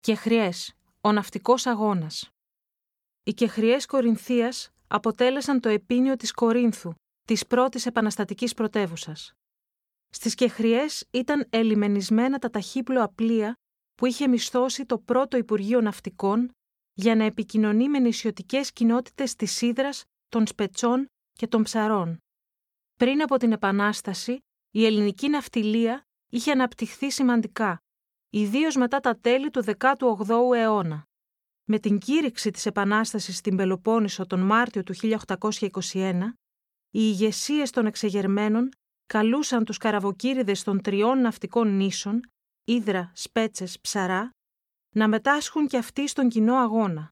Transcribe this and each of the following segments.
Κεχριές, ο ναυτικός αγώνας. Οι Κεχριές Κορινθίας αποτέλεσαν το επίνιο της Κορίνθου, της πρώτης επαναστατικής πρωτεύουσας. Στις Κεχριές ήταν ελιμενισμένα τα ταχύπλοα πλοία που είχε μισθώσει το πρώτο Υπουργείο Ναυτικών για να επικοινωνεί με νησιωτικές κοινότητες της Ήδρας, των Σπετσών και των Ψαρών. Πριν από την Επανάσταση, η ελληνική ναυτιλία είχε αναπτυχθεί σημαντικά, ιδίως μετά τα τέλη του 18ου αιώνα. Με την κήρυξη της Επανάστασης στην Πελοπόννησο τον Μάρτιο του 1821, οι ηγεσίες των εξεγερμένων καλούσαν τους καραβοκύριδες των τριών ναυτικών νήσων, Ήδρα, Σπέτσες, Ψαρά, να μετάσχουν και αυτοί στον κοινό αγώνα.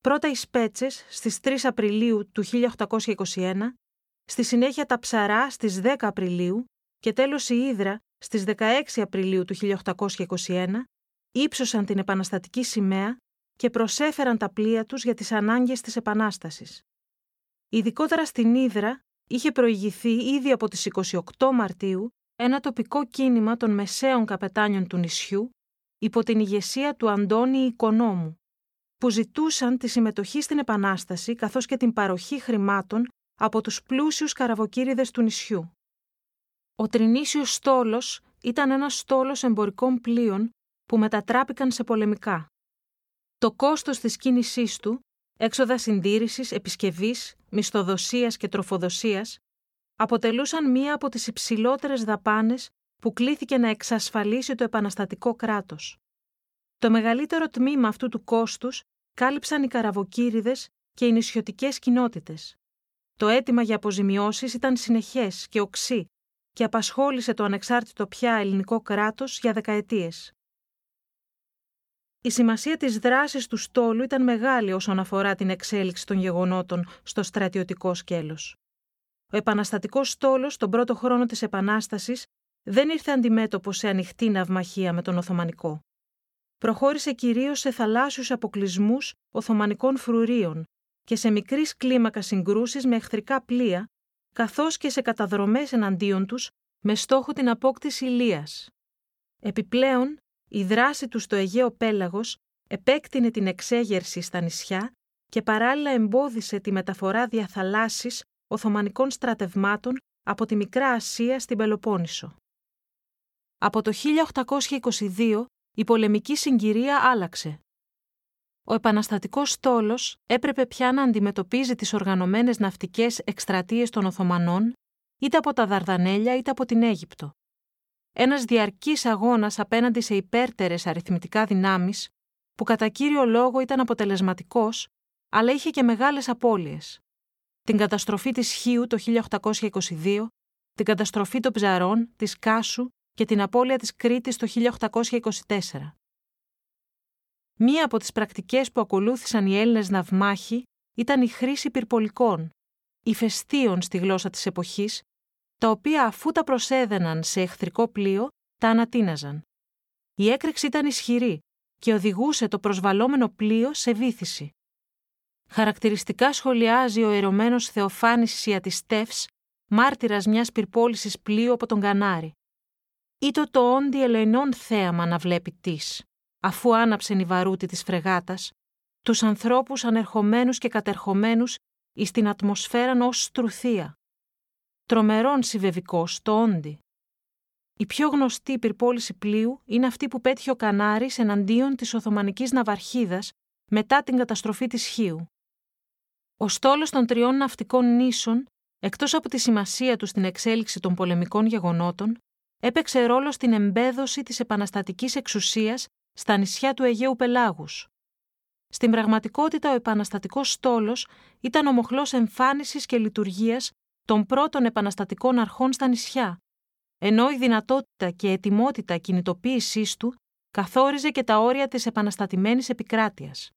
Πρώτα οι Σπέτσες στις 3 Απριλίου του 1821, στη συνέχεια τα Ψαρά στις 10 Απριλίου και τέλος η Ήδρα στις 16 Απριλίου του 1821 ύψωσαν την επαναστατική σημαία και προσέφεραν τα πλοία τους για τις ανάγκες της Επανάστασης. Ειδικότερα στην Ήδρα είχε προηγηθεί ήδη από τις 28 Μαρτίου ένα τοπικό κίνημα των μεσαίων καπετάνιων του νησιού υπό την ηγεσία του Αντώνη Οικονόμου, που ζητούσαν τη συμμετοχή στην Επανάσταση καθώς και την παροχή χρημάτων από τους πλούσιους καραβοκύριδες του νησιού. Ο Τρινήσιος στόλος ήταν ένας στόλος εμπορικών πλοίων που μετατράπηκαν σε πολεμικά. Το κόστος της κίνησής του, έξοδα συντήρησης, επισκευής, μισθοδοσίας και τροφοδοσίας, αποτελούσαν μία από τις υψηλότερες δαπάνες που κλήθηκε να εξασφαλίσει το επαναστατικό κράτος. Το μεγαλύτερο τμήμα αυτού του κόστους κάλυψαν οι καραβοκύριδες και οι νησιωτικές κοινότητες. Το αίτημα για αποζημιώσεις ήταν συνεχές και οξύ και απασχόλησε το ανεξάρτητο πια ελληνικό κράτος για δεκαετίες. Η σημασία της δράσης του στόλου ήταν μεγάλη όσον αφορά την εξέλιξη των γεγονότων στο στρατιωτικό σκέλος. Ο επαναστατικός στόλος τον πρώτο χρόνο της Επανάστασης δεν ήρθε αντιμέτωπο σε ανοιχτή ναυμαχία με τον Οθωμανικό. Προχώρησε κυρίως σε θαλάσσιους αποκλεισμούς Οθωμανικών φρουρίων και σε μικρής κλίμακα συγκρούσεις με εχθρικά πλοία καθώς και σε καταδρομές εναντίον τους με στόχο την απόκτηση ηλίας. Επιπλέον, η δράση του στο Αιγαίο Πέλαγος επέκτηνε την εξέγερση στα νησιά και παράλληλα εμπόδισε τη μεταφορά διαθαλάσσης Οθωμανικών στρατευμάτων από τη Μικρά Ασία στην Πελοπόννησο. Από το 1822 η πολεμική συγκυρία άλλαξε ο επαναστατικός στόλος έπρεπε πια να αντιμετωπίζει τις οργανωμένες ναυτικές εκστρατείες των Οθωμανών είτε από τα Δαρδανέλια είτε από την Αίγυπτο. Ένας διαρκής αγώνας απέναντι σε υπέρτερες αριθμητικά δυνάμεις που κατά κύριο λόγο ήταν αποτελεσματικός αλλά είχε και μεγάλες απώλειες. Την καταστροφή της Χίου το 1822, την καταστροφή των Ψαρών, της Κάσου και την απώλεια της Κρήτης το 1824. Μία από τις πρακτικές που ακολούθησαν οι Έλληνες ναυμάχοι ήταν η χρήση πυρπολικών, ηφαιστείων στη γλώσσα της εποχής, τα οποία αφού τα προσέδαιναν σε εχθρικό πλοίο, τα ανατείναζαν. Η έκρηξη ήταν ισχυρή και οδηγούσε το προσβαλόμενο πλοίο σε βήθηση. Χαρακτηριστικά σχολιάζει ο ερωμένος Θεοφάνης Ιατιστεύς, μάρτυρας μιας πυρπόλησης πλοίου από τον Κανάρι. «Ήτο το όντι ελεηνών θέαμα να βλέπει της αφού άναψεν η βαρούτη της φρεγάτας, τους ανθρώπους ανερχομένους και κατερχομένους εις την ατμοσφαίραν ως στρουθία. Τρομερόν συμβεβικός το όντι. Η πιο γνωστή πυρπόληση πλοίου είναι αυτή που πέτυχε ο Κανάρης εναντίον της Οθωμανικής Ναυαρχίδας μετά την καταστροφή της Χίου. Ο στόλος των τριών ναυτικών νήσων, εκτός από τη σημασία του στην εξέλιξη των πολεμικών γεγονότων, έπαιξε ρόλο στην εμπέδωση της επαναστατικής εξουσίας στα νησιά του Αιγαίου Πελάγους. Στην πραγματικότητα ο επαναστατικός στόλος ήταν ο μοχλός εμφάνισης και λειτουργίας των πρώτων επαναστατικών αρχών στα νησιά, ενώ η δυνατότητα και ετοιμότητα κινητοποίησής του καθόριζε και τα όρια της επαναστατημένης επικράτειας.